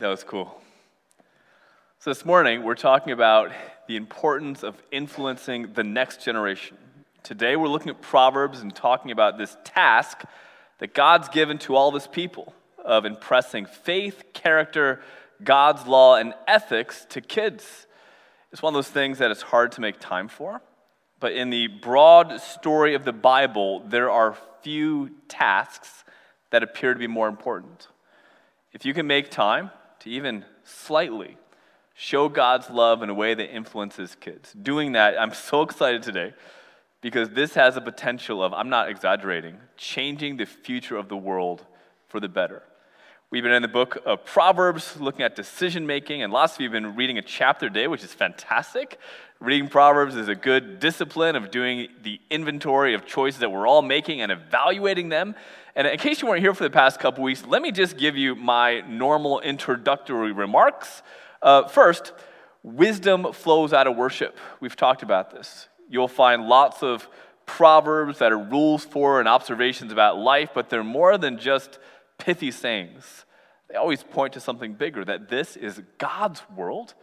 That was cool. So, this morning, we're talking about the importance of influencing the next generation. Today, we're looking at Proverbs and talking about this task that God's given to all of his people of impressing faith, character, God's law, and ethics to kids. It's one of those things that it's hard to make time for. But in the broad story of the Bible, there are few tasks that appear to be more important. If you can make time to even slightly show God's love in a way that influences kids, doing that, I'm so excited today because this has a potential of, I'm not exaggerating, changing the future of the world for the better. We've been in the book of Proverbs looking at decision making, and lots of you have been reading a chapter a day, which is fantastic. Reading Proverbs is a good discipline of doing the inventory of choices that we're all making and evaluating them. And in case you weren't here for the past couple weeks, let me just give you my normal introductory remarks. Uh, first, wisdom flows out of worship. We've talked about this. You'll find lots of proverbs that are rules for and observations about life, but they're more than just pithy sayings. They always point to something bigger that this is God's world.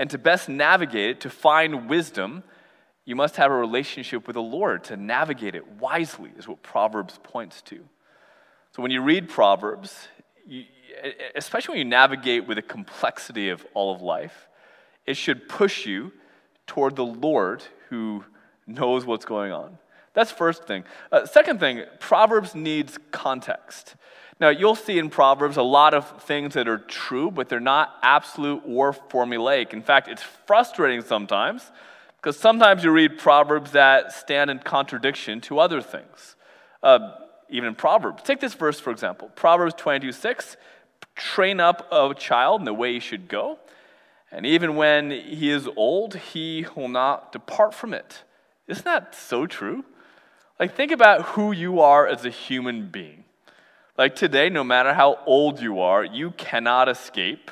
And to best navigate it, to find wisdom, you must have a relationship with the Lord to navigate it wisely, is what Proverbs points to. So when you read Proverbs, you, especially when you navigate with the complexity of all of life, it should push you toward the Lord who knows what's going on. That's first thing. Uh, second thing, Proverbs needs context. Now, you'll see in Proverbs a lot of things that are true, but they're not absolute or formulaic. In fact, it's frustrating sometimes because sometimes you read Proverbs that stand in contradiction to other things. Uh, even in Proverbs. Take this verse, for example Proverbs 22 6 train up a child in the way he should go, and even when he is old, he will not depart from it. Isn't that so true? Like, think about who you are as a human being. Like today, no matter how old you are, you cannot escape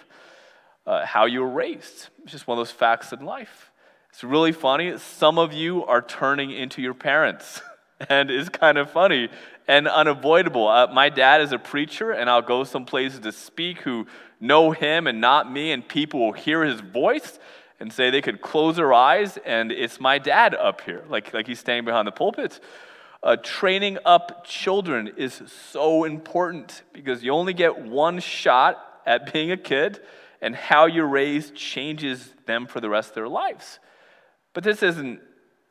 uh, how you were raised. It's just one of those facts in life. It's really funny. Some of you are turning into your parents, and it's kind of funny and unavoidable. Uh, my dad is a preacher, and I'll go some places to speak who know him and not me, and people will hear his voice and say they could close their eyes, and it's my dad up here, like, like he's standing behind the pulpit. Uh, training up children is so important because you only get one shot at being a kid, and how you're raised changes them for the rest of their lives. But this isn't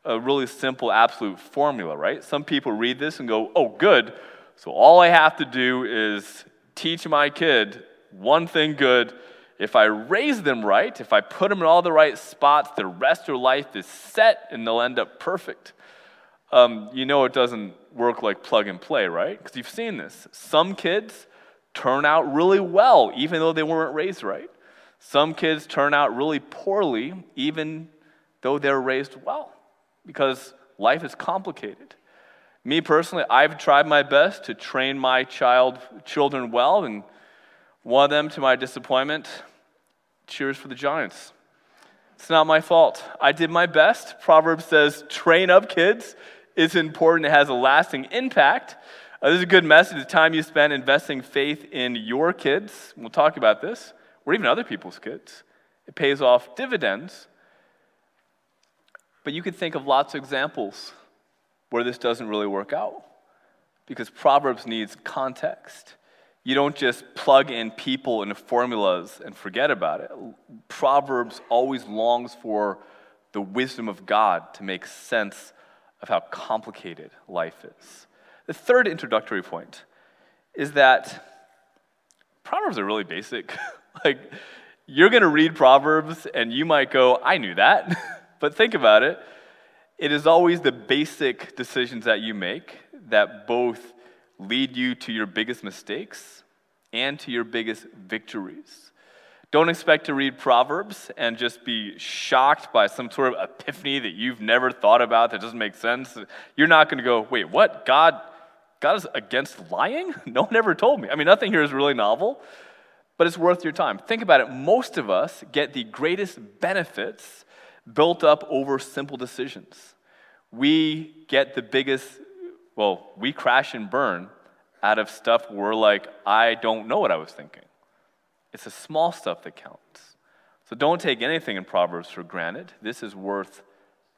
a really simple, absolute formula, right? Some people read this and go, oh, good. So all I have to do is teach my kid one thing good. If I raise them right, if I put them in all the right spots, the rest of their life is set and they'll end up perfect. Um, you know it doesn't work like plug and play, right? Because you've seen this. Some kids turn out really well, even though they weren't raised right. Some kids turn out really poorly, even though they're raised well because life is complicated. Me personally, I've tried my best to train my child children well, and one of them, to my disappointment, cheers for the Giants. It's not my fault. I did my best. Proverbs says, train up kids. It's important, it has a lasting impact. Uh, this is a good message. The time you spend investing faith in your kids, we'll talk about this, or even other people's kids, it pays off dividends but you could think of lots of examples where this doesn't really work out because Proverbs needs context. You don't just plug in people into formulas and forget about it. Proverbs always longs for the wisdom of God to make sense of how complicated life is. The third introductory point is that Proverbs are really basic. like, you're going to read Proverbs and you might go, I knew that. But think about it. It is always the basic decisions that you make that both lead you to your biggest mistakes and to your biggest victories. Don't expect to read Proverbs and just be shocked by some sort of epiphany that you've never thought about that doesn't make sense. You're not going to go, wait, what? God, God is against lying? No one ever told me. I mean, nothing here is really novel, but it's worth your time. Think about it. Most of us get the greatest benefits built up over simple decisions. We get the biggest, well, we crash and burn out of stuff we're like, I don't know what I was thinking. It's the small stuff that counts. So don't take anything in Proverbs for granted. This is worth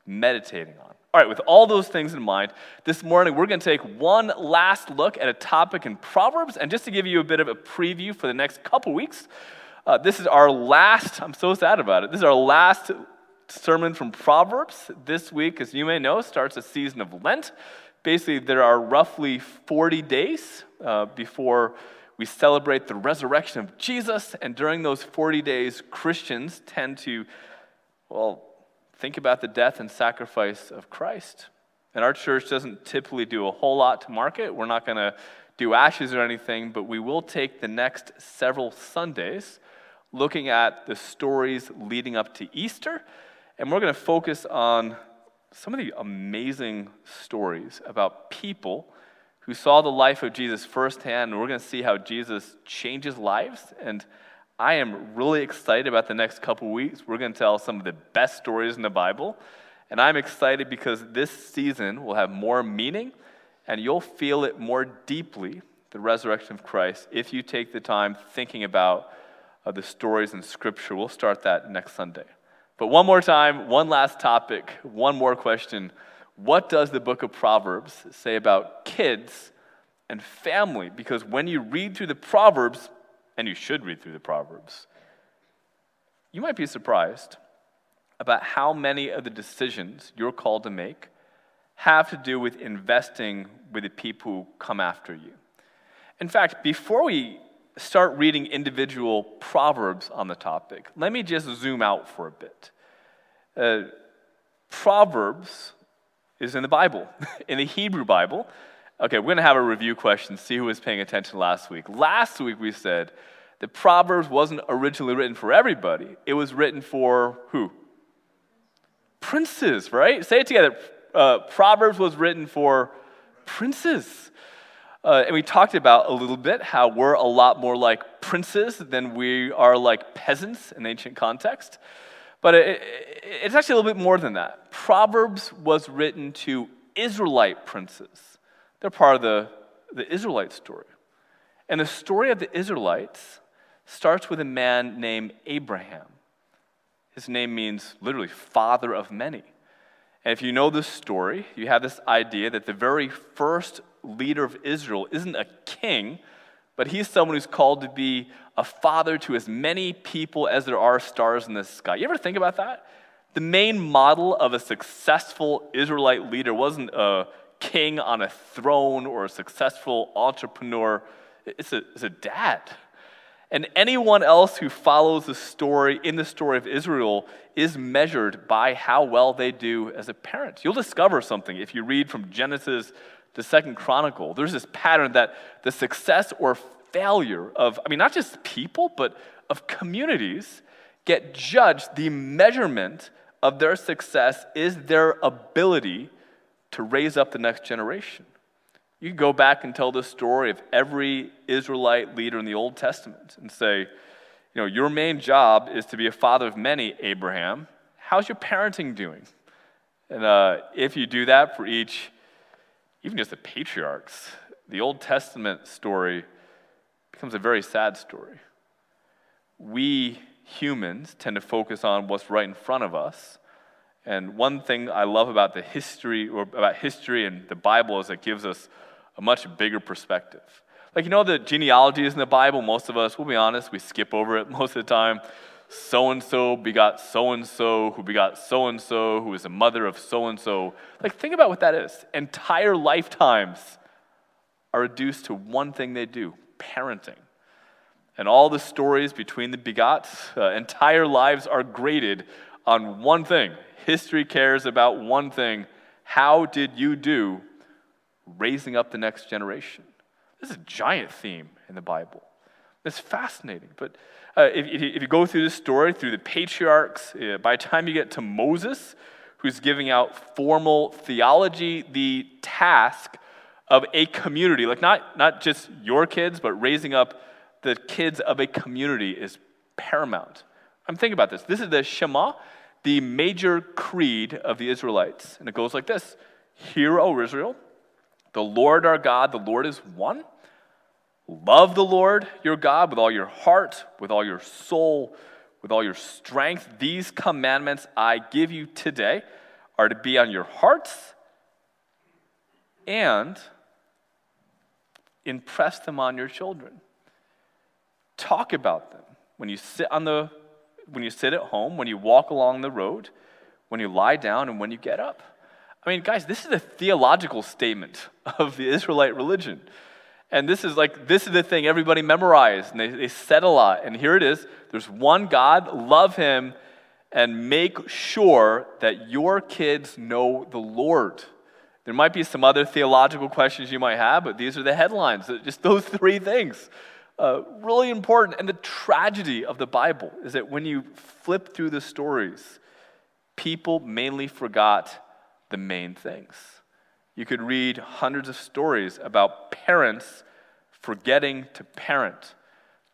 meditating on. All right, with all those things in mind, this morning we're going to take one last look at a topic in Proverbs. And just to give you a bit of a preview for the next couple weeks, uh, this is our last, I'm so sad about it, this is our last sermon from Proverbs. This week, as you may know, starts a season of Lent. Basically, there are roughly 40 days uh, before we celebrate the resurrection of Jesus. And during those 40 days, Christians tend to, well, think about the death and sacrifice of Christ. And our church doesn't typically do a whole lot to mark it. We're not going to do ashes or anything, but we will take the next several Sundays looking at the stories leading up to Easter. And we're going to focus on some of the amazing stories about people who saw the life of Jesus firsthand. And we're going to see how Jesus changes lives and I am really excited about the next couple weeks. We're going to tell some of the best stories in the Bible. And I'm excited because this season will have more meaning and you'll feel it more deeply, the resurrection of Christ, if you take the time thinking about uh, the stories in Scripture. We'll start that next Sunday. But one more time, one last topic, one more question. What does the book of Proverbs say about kids and family? Because when you read through the Proverbs, and you should read through the Proverbs, you might be surprised about how many of the decisions you're called to make have to do with investing with the people who come after you. In fact, before we start reading individual proverbs on the topic, let me just zoom out for a bit. Uh, proverbs is in the Bible, in the Hebrew Bible. Okay, we're going to have a review question, see who was paying attention last week. Last week we said that Proverbs wasn't originally written for everybody, it was written for who? Princes, right? Say it together. Uh, Proverbs was written for princes. Uh, and we talked about a little bit how we're a lot more like princes than we are like peasants in ancient context. But it, it, it's actually a little bit more than that. Proverbs was written to Israelite princes. They're part of the, the Israelite story. And the story of the Israelites starts with a man named Abraham. His name means literally father of many. And if you know this story, you have this idea that the very first leader of Israel isn't a king, but he's someone who's called to be a father to as many people as there are stars in the sky. You ever think about that? The main model of a successful Israelite leader wasn't a king on a throne or a successful entrepreneur, it's a, it's a dad. And anyone else who follows the story in the story of Israel is measured by how well they do as a parent. You'll discover something if you read from Genesis to Second Chronicle. There's this pattern that the success or failure of, I mean, not just people, but of communities get judged. The measurement of their success is their ability to raise up the next generation. You go back and tell the story of every Israelite leader in the Old Testament and say, you know, your main job is to be a father of many, Abraham. How's your parenting doing? And uh, if you do that for each, even just the patriarchs, the Old Testament story becomes a very sad story. We humans tend to focus on what's right in front of us and one thing I love about the history or about history and the Bible is it gives us a much bigger perspective. Like you know the genealogies in the Bible, most of us, we'll be honest, we skip over it most of the time. So and so begot so and so, who begot so and so, who is the mother of so and so. Like think about what that is. Entire lifetimes are reduced to one thing they do parenting. And all the stories between the begots, uh, entire lives are graded on one thing History cares about one thing how did you do raising up the next generation? This is a giant theme in the Bible. It's fascinating. But uh, if, if, you go through this story, through the patriarchs, uh, by the time you get to Moses, who's giving out formal theology, the task of a community, like not, not just your kids, but raising up the kids of a community is paramount. I'm thinking about this. This is the Shema the major creed of the Israelites. And it goes like this Hear, O Israel, the Lord our God, the Lord is one. Love the Lord your God with all your heart, with all your soul, with all your strength. These commandments I give you today are to be on your hearts and impress them on your children. Talk about them when you sit on the when you sit at home, when you walk along the road, when you lie down and when you get up. I mean, guys, this is a theological statement of the Israelite religion. And this is like, this is the thing everybody memorized, and they, they said a lot. And here it is there's one God, love him, and make sure that your kids know the Lord. There might be some other theological questions you might have, but these are the headlines. Just those three things. Uh, really important. And the tragedy of the Bible is that when you flip through the stories, people mainly forgot the main things. You could read hundreds of stories about parents forgetting to parent,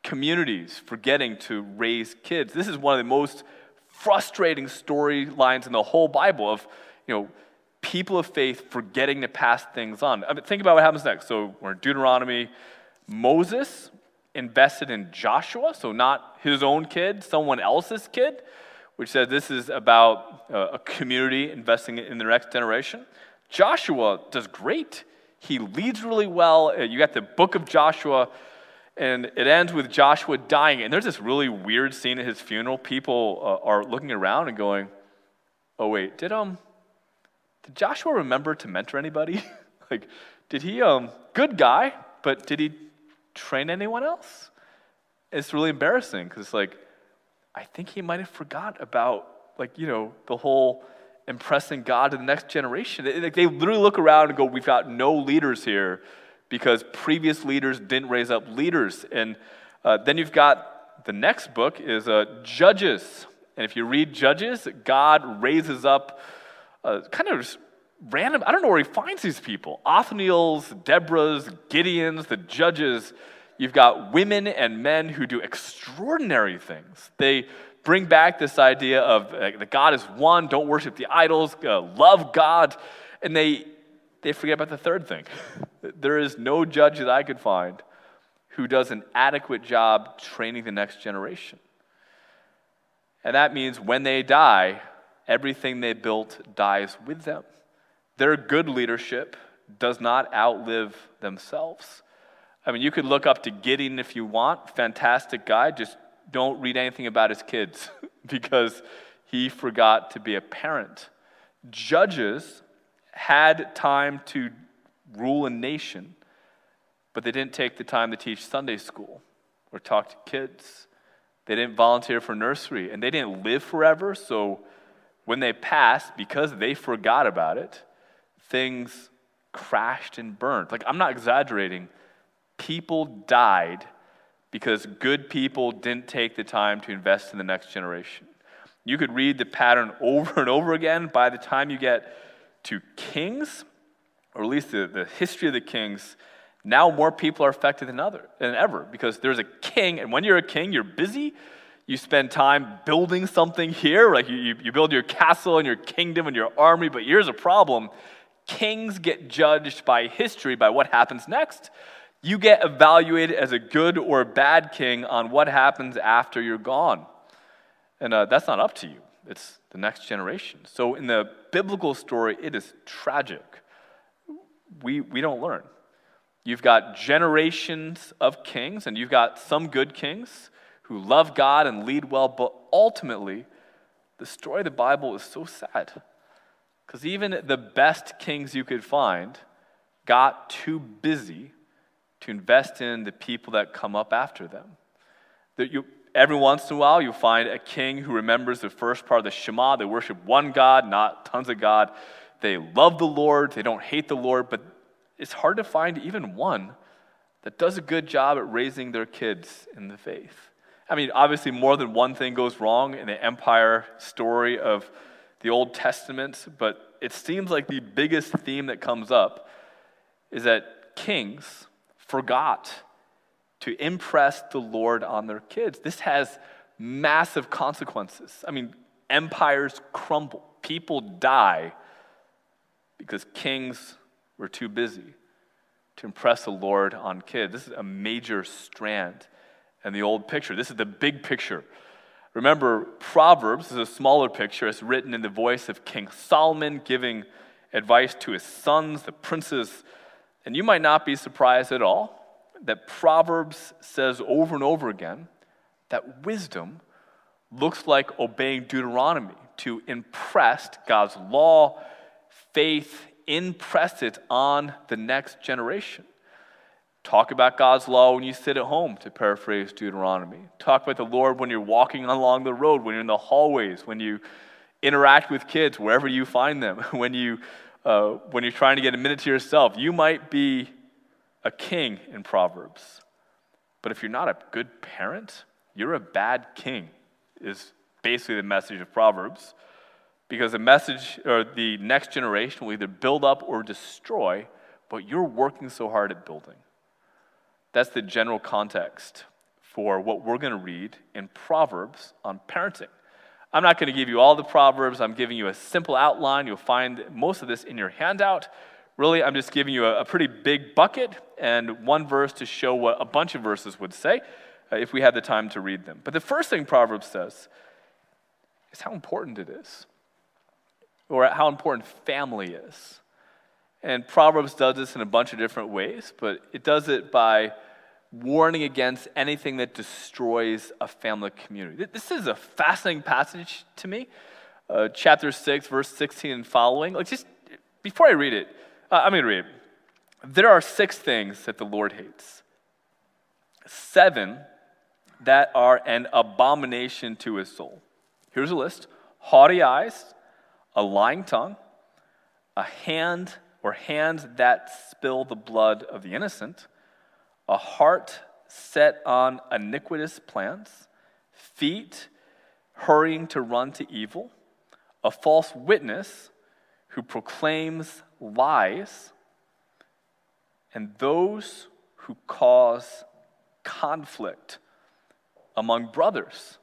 communities forgetting to raise kids. This is one of the most frustrating storylines in the whole Bible of, you know, people of faith forgetting to pass things on. I mean, think about what happens next. So we're in Deuteronomy. Moses invested in Joshua, so not his own kid, someone else's kid, which says this is about uh, a community investing in the next generation. Joshua does great. He leads really well. Uh, you got the book of Joshua, and it ends with Joshua dying. And there's this really weird scene at his funeral. People uh, are looking around and going, "Oh wait, did um, did Joshua remember to mentor anybody? like, did he um, good guy, but did he train anyone else?" It's really embarrassing because it's like, I think he might have forgot about like you know the whole impressing God to the next generation. They literally look around and go, We've got no leaders here because previous leaders didn't raise up leaders. And uh, then you've got the next book is uh, Judges. And if you read Judges, God raises up uh, kind of random, I don't know where he finds these people Othniel's, Deborah's, Gideon's, the Judges. You've got women and men who do extraordinary things. They bring back this idea of uh, that God is one, don't worship the idols, uh, love God. And they, they forget about the third thing. there is no judge that I could find who does an adequate job training the next generation. And that means when they die, everything they built dies with them. Their good leadership does not outlive themselves. I mean, you could look up to Gideon if you want, fantastic guy, just don't read anything about his kids because he forgot to be a parent. Judges had time to rule a nation, but they didn't take the time to teach Sunday school or talk to kids. They didn't volunteer for nursery, and they didn't live forever, so when they passed, because they forgot about it, things crashed and burned. Like, I'm not exaggerating. People died because good people didn't take the time to invest in the next generation. You could read the pattern over and over again. By the time you get to kings, or at least the, the history of the kings, now more people are affected than, other, than ever because there's a king, and when you're a king, you're busy. You spend time building something here, like you, you build your castle and your kingdom and your army, but here's a problem kings get judged by history, by what happens next. You get evaluated as a good or a bad king on what happens after you're gone. And uh, that's not up to you, it's the next generation. So, in the biblical story, it is tragic. We, we don't learn. You've got generations of kings, and you've got some good kings who love God and lead well, but ultimately, the story of the Bible is so sad. Because even the best kings you could find got too busy to invest in the people that come up after them. That you, every once in a while, you'll find a king who remembers the first part of the Shema. They worship one God, not tons of God. They love the Lord, they don't hate the Lord, but it's hard to find even one that does a good job at raising their kids in the faith. I mean, obviously, more than one thing goes wrong in the empire story of the Old Testament, but it seems like the biggest theme that comes up is that kings forgot to impress the Lord on their kids. This has massive consequences. I mean, empires crumble, people die because kings were too busy. to impress the Lord on kids. This is a major strand in the old picture. This is the big picture. Remember, Proverbs is a smaller picture. It's written in the voice of King Solomon giving advice to his sons, the princes. And you might not be surprised at all that Proverbs says over and over again that wisdom looks like obeying Deuteronomy to impress God's law, faith, impress it on the next generation. Talk about God's law when you sit at home, to paraphrase Deuteronomy. Talk about the Lord when you're walking along the road, when you're in the hallways, when you interact with kids, wherever you find them, when, you, uh, when you're trying to get a minute to yourself. You might be a king in Proverbs. But if you're not a good parent, you're a bad king, is basically the message of Proverbs. Because the message, or the next generation will either build up or destroy what you're working so hard at building. That's the general context for what we're going to read in Proverbs on parenting. I'm not going to give you all the Proverbs, I'm giving you a simple outline. You'll find most of this in your handout. Really, I'm just giving you a, a pretty big bucket and one verse to show what a bunch of verses would say uh, if we had the time to read them. But the first thing Proverbs says is how important it is, or how important family is. And Proverbs does this in a bunch of different ways, but it does it by warning against anything that destroys a family community. This is a fascinating passage to me. Uh, chapter 6, verse 16 and following. Like, just before I read it, uh, I'm going to read it. There are six things that the Lord hates, seven that are an abomination to his soul. Here's a list haughty eyes, a lying tongue, a hand or hands that spill the blood of the innocent, a heart set on iniquitous plans, feet hurrying to run to evil, a false witness who proclaims lies, and those who cause conflict among brothers.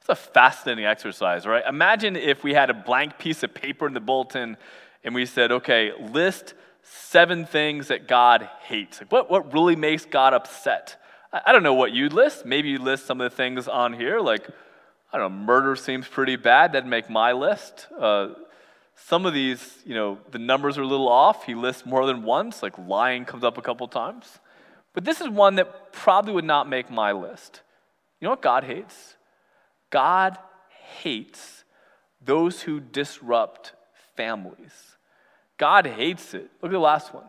It's a fascinating exercise, right? Imagine if we had a blank piece of paper in the bulletin and we said, okay, list seven things that God hates. Like what, what really makes God upset? I, I don't know what you'd list. Maybe you list some of the things on here, like, I don't know, murder seems pretty bad. That'd make my list. Uh, some of these, you know, the numbers are a little off. He lists more than once, like lying comes up a couple times. But this is one that probably would not make my list. You know what God hates? God hates those who disrupt families. God hates it. Look at the last one.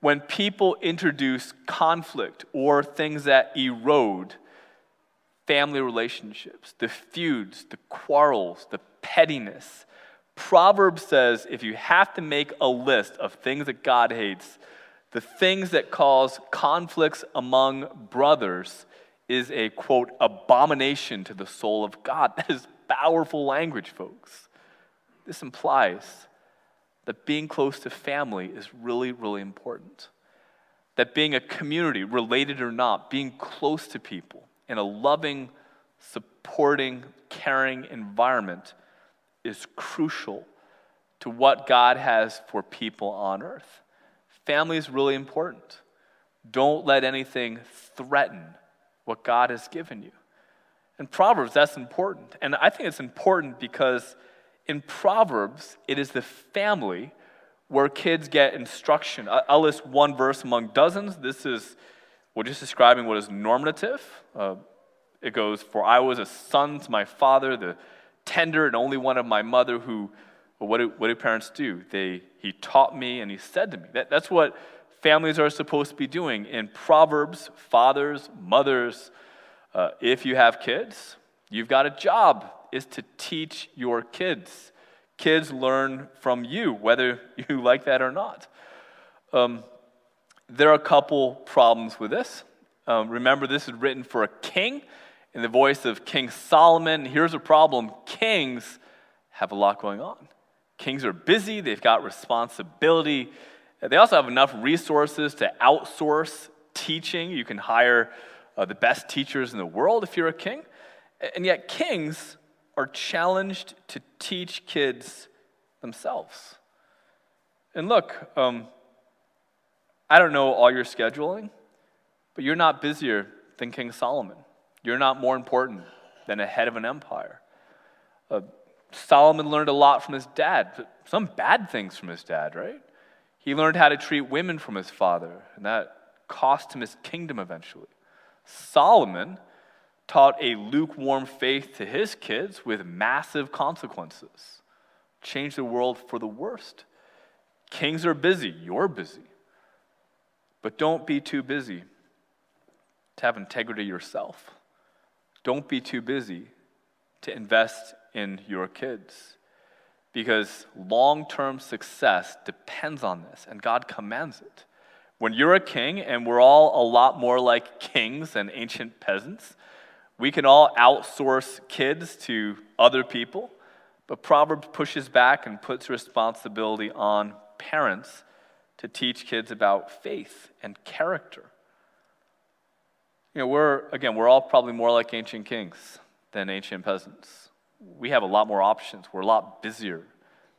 When people introduce conflict or things that erode family relationships, the feuds, the quarrels, the pettiness, Proverbs says if you have to make a list of things that God hates, the things that cause conflicts among brothers is a quote abomination to the soul of God. That is powerful language, folks. This implies that being close to family is really, really important. That being a community, related or not, being close to people in a loving, supporting, caring environment is crucial to what God has for people on earth. Family is really important. Don't let anything threaten what God has given you. In Proverbs, that's important. And I think it's important because in Proverbs, it is the family where kids get instruction. I'll list one verse among dozens. This is, we're just describing what is normative. Uh, it goes, For I was a son to my father, the tender and only one of my mother who, what, do, what do parents do? They, he taught me and he said to me. That, that's what families are supposed to be doing. In Proverbs, fathers, mothers, uh, if you have kids, you've got a job, is to teach your kids. Kids learn from you, whether you like that or not. Um, there are a couple problems with this. Um, remember, this is written for a king in the voice of King Solomon. Here's a problem kings have a lot going on. Kings are busy, they've got responsibility. They also have enough resources to outsource teaching. You can hire uh, the best teachers in the world if you're a king. And yet, kings are challenged to teach kids themselves. And look, um, I don't know all your scheduling, but you're not busier than King Solomon. You're not more important than a head of an empire. Uh, Solomon learned a lot from his dad, some bad things from his dad, right? He learned how to treat women from his father, and that cost him his kingdom eventually. Solomon taught a lukewarm faith to his kids with massive consequences, changed the world for the worst. Kings are busy, you're busy. But don't be too busy to have integrity yourself. Don't be too busy to invest in your kids because long term success depends on this, and God commands it. When you're a king, and we're all a lot more like kings than ancient peasants, we can all outsource kids to other people, but Proverbs pushes back and puts responsibility on parents to teach kids about faith and character. You know, we're, again, we're all probably more like ancient kings than ancient peasants. We have a lot more options. We're a lot busier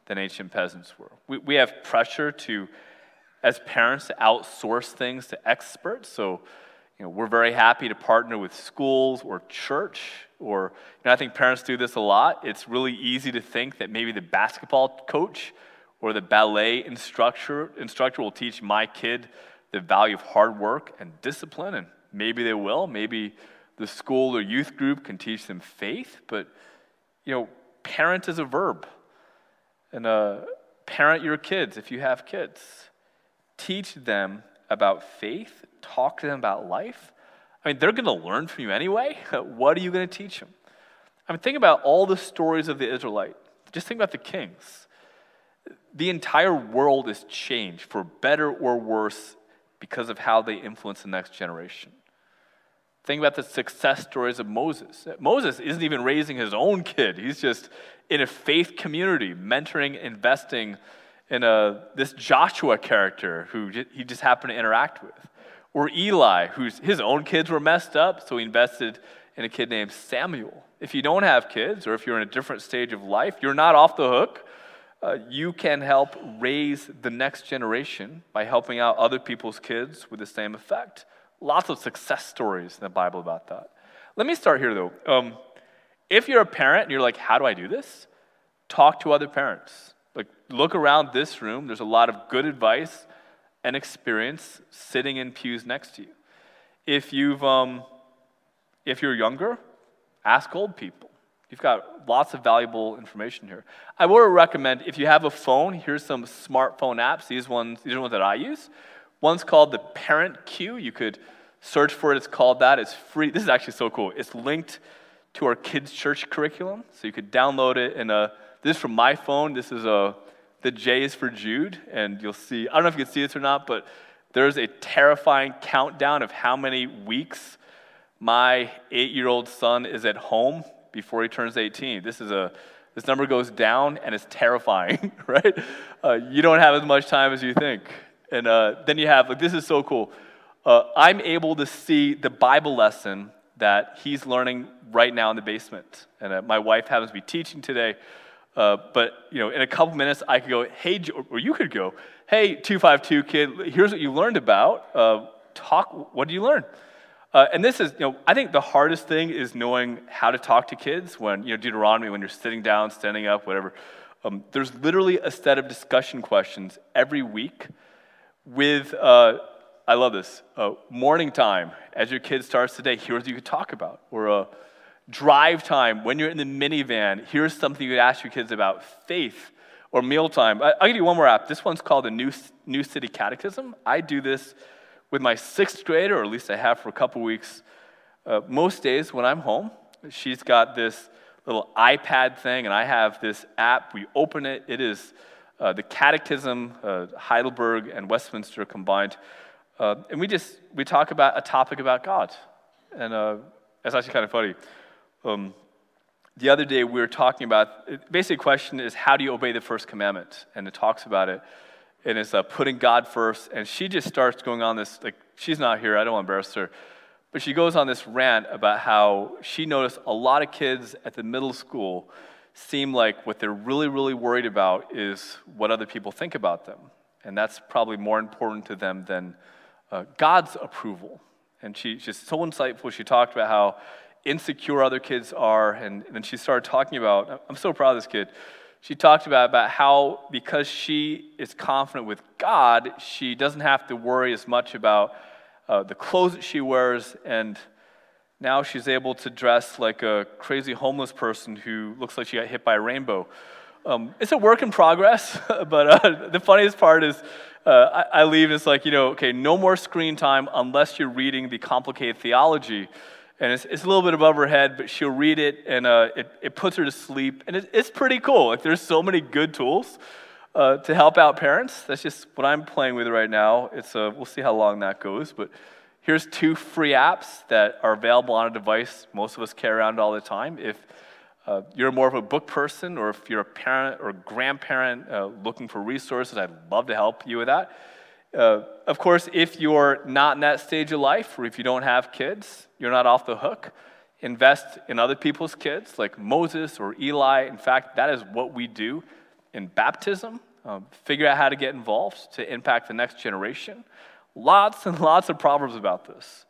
than ancient peasants were. We, we have pressure to, as parents, to outsource things to experts. So, you know, we're very happy to partner with schools or church, or you know, I think parents do this a lot. It's really easy to think that maybe the basketball coach or the ballet instructor, instructor will teach my kid the value of hard work and discipline, and maybe they will. Maybe the school or youth group can teach them faith, but you know, parent is a verb. And uh, parent your kids if you have kids. Teach them about faith, talk to them about life. I mean, they're going to learn from you anyway. what are you going to teach them? I mean, think about all the stories of the Israelite. Just think about the kings the entire world is changed for better or worse because of how they influence the next generation. Think about the success stories of Moses. Moses isn't even raising his own kid, he's just in a faith community, mentoring, investing in a, this Joshua character who he just happened to interact with. Or Eli, whose his own kids were messed up, so he invested in a kid named Samuel. If you don't have kids, or if you're in a different stage of life, you're not off the hook uh, you can help raise the next generation by helping out other people's kids with the same effect. Lots of success stories in the Bible about that. Let me start here though. Um, if you're a parent and you're like, how do I do this? Talk to other parents. Look around this room. There's a lot of good advice and experience sitting in pews next to you. If you've, um, if you're younger, ask old people. You've got lots of valuable information here. I would recommend if you have a phone, here's some smartphone apps. These ones, these are ones that I use. One's called the Parent Cue. You could search for it. It's called that. It's free. This is actually so cool. It's linked to our kids' church curriculum, so you could download it. And uh, this is from my phone. This is a the J is for Jude, and you'll see. I don't know if you can see this or not, but there's a terrifying countdown of how many weeks my eight-year-old son is at home before he turns 18. This is a this number goes down and it's terrifying, right? Uh, you don't have as much time as you think. And uh, then you have, like, this is so cool. Uh, I'm able to see the Bible lesson that he's learning right now in the basement. And my wife happens to be teaching today. Uh, but, you know, in a couple minutes, I could go, hey, or you could go, hey, 252 kid, here's what you learned about. Uh, talk, what did you learn? Uh, and this is, you know, I think the hardest thing is knowing how to talk to kids when, you know, Deuteronomy, when you're sitting down, standing up, whatever. Um, there's literally a set of discussion questions every week with, uh, I love this, uh, morning time. As your kid starts today, here's what you could talk about. Or uh, drive time, when you're in the minivan, here's something you could ask your kids about faith or mealtime. I'll give you one more app. This one's called the New, New City Catechism. I do this with my sixth grader, or at least I have for a couple weeks, uh, most days when I'm home, she's got this little iPad thing, and I have this app. We open it, it is uh, the Catechism, uh, Heidelberg and Westminster combined. Uh, and we just we talk about a topic about God, and uh, it's actually kind of funny. Um, the other day we were talking about basic question is how do you obey the first commandment, and it talks about it and it's uh, putting God first. And she just starts going on this, like, she's not here, I don't want to embarrass her. But she goes on this rant about how she noticed a lot of kids at the middle school seem like what they're really, really worried about is what other people think about them. And that's probably more important to them than uh, God's approval. And she, she's so insightful. She talked about how insecure other kids are. And, then she started talking about, I'm so proud of this kid. She talked about, about how because she is confident with God, she doesn't have to worry as much about uh, the clothes that she wears. And now she's able to dress like a crazy homeless person who looks like she got hit by a rainbow. Um, it's a work in progress, but uh, the funniest part is uh, I, I, leave and it's like, you know, okay, no more screen time unless you're reading the complicated theology. And it's, it's a little bit above her head, but she'll read it and uh, it, it puts her to sleep. And it, it's pretty cool. Like, there's so many good tools uh, to help out parents. That's just what I'm playing with right now. It's, uh, we'll see how long that goes. But here's two free apps that are available on a device most of us carry around all the time. If uh, you're more of a book person, or if you're a parent or grandparent uh, looking for resources, I'd love to help you with that. Uh, of course, if you're not in that stage of life, or if you don't have kids, you're not off the hook. Invest in other people's kids, like Moses or Eli. In fact, that is what we do in baptism. Um, figure out how to get involved to impact the next generation. Lots and lots of proverbs about this.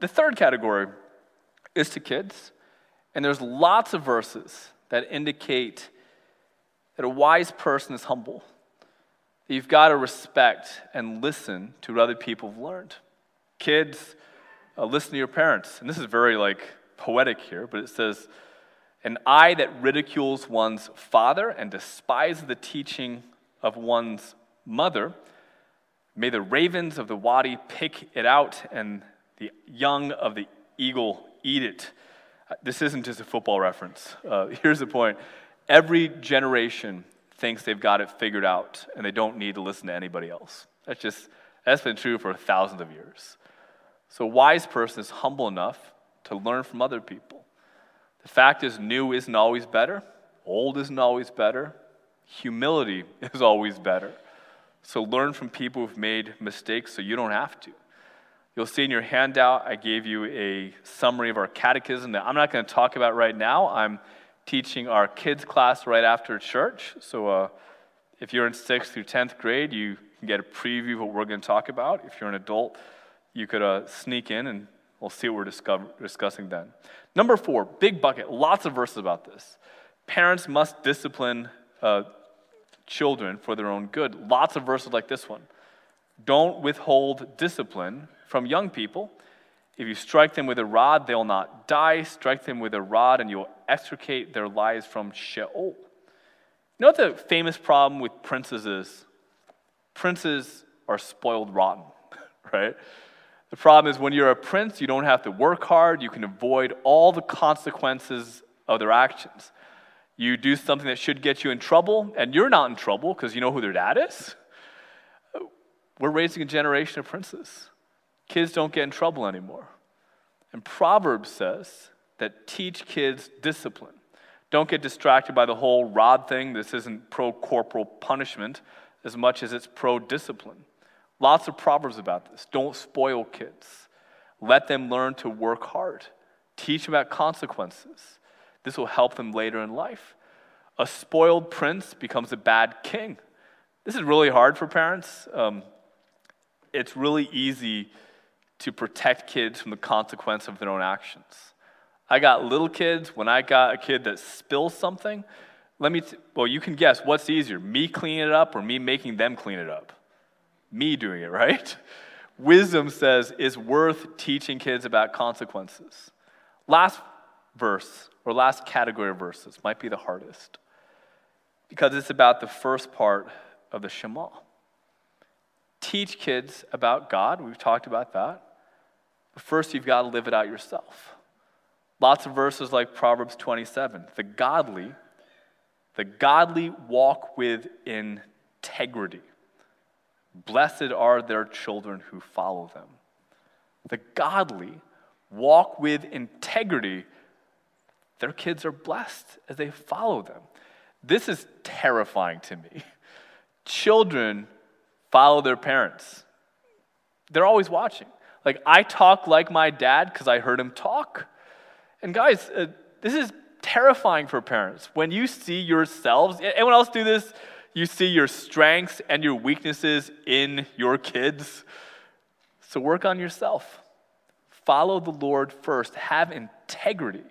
The third category is to kids. And there's lots of verses that indicate that a wise person is humble. You've got to respect and listen to what other people have learned. Kids, uh, listen to your parents. And this is very like poetic here, but it says, an eye that ridicules one's father and despises the teaching of one's mother. May the ravens of the wadi pick it out and the young of the eagle eat it. This isn't just a football reference. Uh, here's the point every generation thinks they've got it figured out and they don't need to listen to anybody else. That's just, that's been true for thousands of years. So, a wise person is humble enough to learn from other people. The fact is, new isn't always better, old isn't always better, humility is always better. So, learn from people who've made mistakes so you don't have to. You'll see in your handout, I gave you a summary of our catechism that I'm not going to talk about right now. I'm teaching our kids class right after church. So uh, if you're in 6th through 10th grade, you can get a preview of what we're going to talk about. If you're an adult, you could uh, sneak in and we'll see what we're discover- discussing then. Number four, big bucket, lots of verses about this. Parents must discipline uh, children for their own good. Lots of verses like this one. Don't withhold discipline from young people. If you strike them with a rod, they'll not die. Strike them with a rod, and you'll extricate their lives from Sheol. You know what the famous problem with princes is? Princes are spoiled rotten, right? The problem is when you're a prince, you don't have to work hard. You can avoid all the consequences of their actions. You do something that should get you in trouble, and you're not in trouble because you know who their dad is. We're raising a generation of princes. Kids don't get in trouble anymore. And Proverbs says that teach kids discipline. Don't get distracted by the whole rod thing. This isn't pro corporal punishment as much as it's pro discipline. Lots of Proverbs about this. Don't spoil kids. Let them learn to work hard. Teach them about consequences. This will help them later in life. A spoiled prince becomes a bad king. This is really hard for parents. Um, it's really easy to protect kids from the consequence of their own actions. I got little kids. When I got a kid that spills something, let me, t- well, you can guess what's easier, me cleaning it up or me making them clean it up? Me doing it, right? Wisdom says it's worth teaching kids about consequences. Last verse, or last category of verses, might be the hardest because it's about the first part of the Shema. Teach kids about God. We've talked about that. First, you've got to live it out yourself. Lots of verses like Proverbs 27. The godly, the godly walk with integrity. Blessed are their children who follow them. The godly walk with integrity. Their kids are blessed as they follow them. This is terrifying to me. Children follow their parents, they're always watching. Like, I talk like my dad because I heard him talk. And guys, uh, this is terrifying for parents. When you see yourselves, anyone else do this? You see your strengths and your weaknesses in your kids. So work on yourself. Follow the Lord first. Have integrity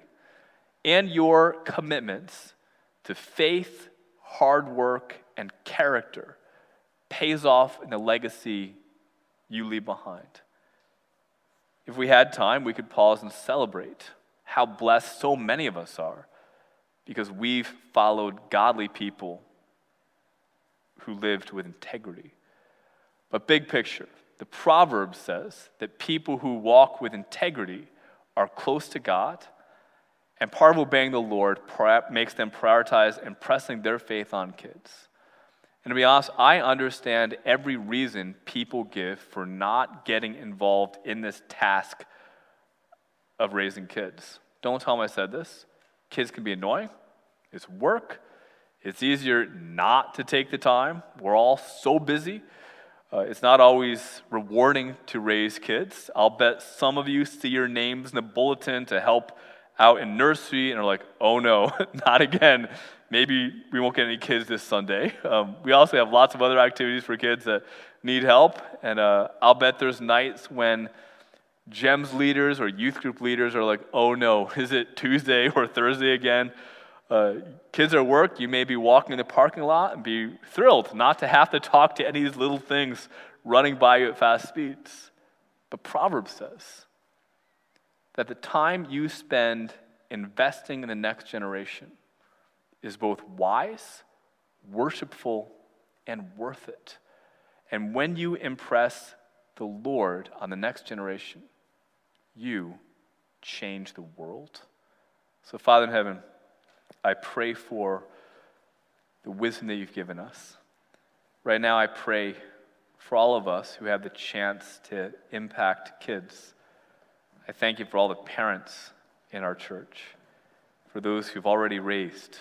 and your commitments to faith, hard work, and character pays off in the legacy you leave behind. If we had time, we could pause and celebrate how blessed so many of us are because we've followed godly people who lived with integrity. But big picture, the proverb says that people who walk with integrity are close to God, and part of obeying the Lord makes them prioritize impressing their faith on kids. And to be honest, I understand every reason people give for not getting involved in this task of raising kids. Don't tell them I said this. Kids can be annoying, it's work, it's easier not to take the time. We're all so busy. Uh, it's not always rewarding to raise kids. I'll bet some of you see your names in the bulletin to help out in nursery and are like, oh no, not again. Maybe we won't get any kids this Sunday. Um, we also have lots of other activities for kids that need help. And uh, I'll bet there's nights when GEMS leaders or youth group leaders are like, oh no, is it Tuesday or Thursday again? Uh, kids are work, you may be walking in the parking lot and be thrilled not to have to talk to any of these little things running by you at fast speeds. But Proverbs says that the time you spend investing in the next generation is both wise, worshipful, and worth it. And when you impress the Lord on the next generation, you change the world. So, Father in heaven, I pray for the wisdom that you've given us. Right now, I pray for all of us who have the chance to impact kids. I thank you for all the parents in our church, for those who've already raised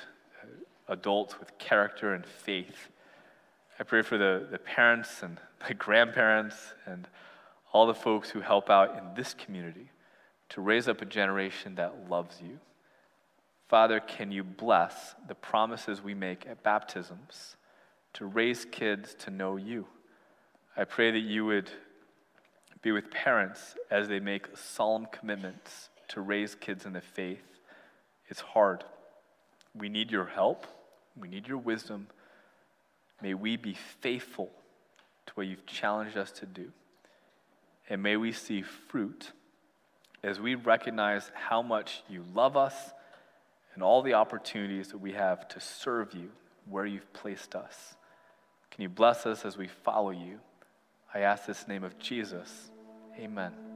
adults with character and faith. I pray for the, the parents and the grandparents and all the folks who help out in this community to raise up a generation that loves you. Father, can you bless the promises we make at baptisms to raise kids to know you? I pray that you would be with parents as they make solemn commitments to raise kids in the faith. It's hard. We need your help, we need your wisdom. May we be faithful to what you've challenged us to do. And may we see fruit as we recognize how much you love us and all the opportunities that we have to serve you where you've placed us. Can you bless us as we follow you? I ask this name of Jesus. Amen.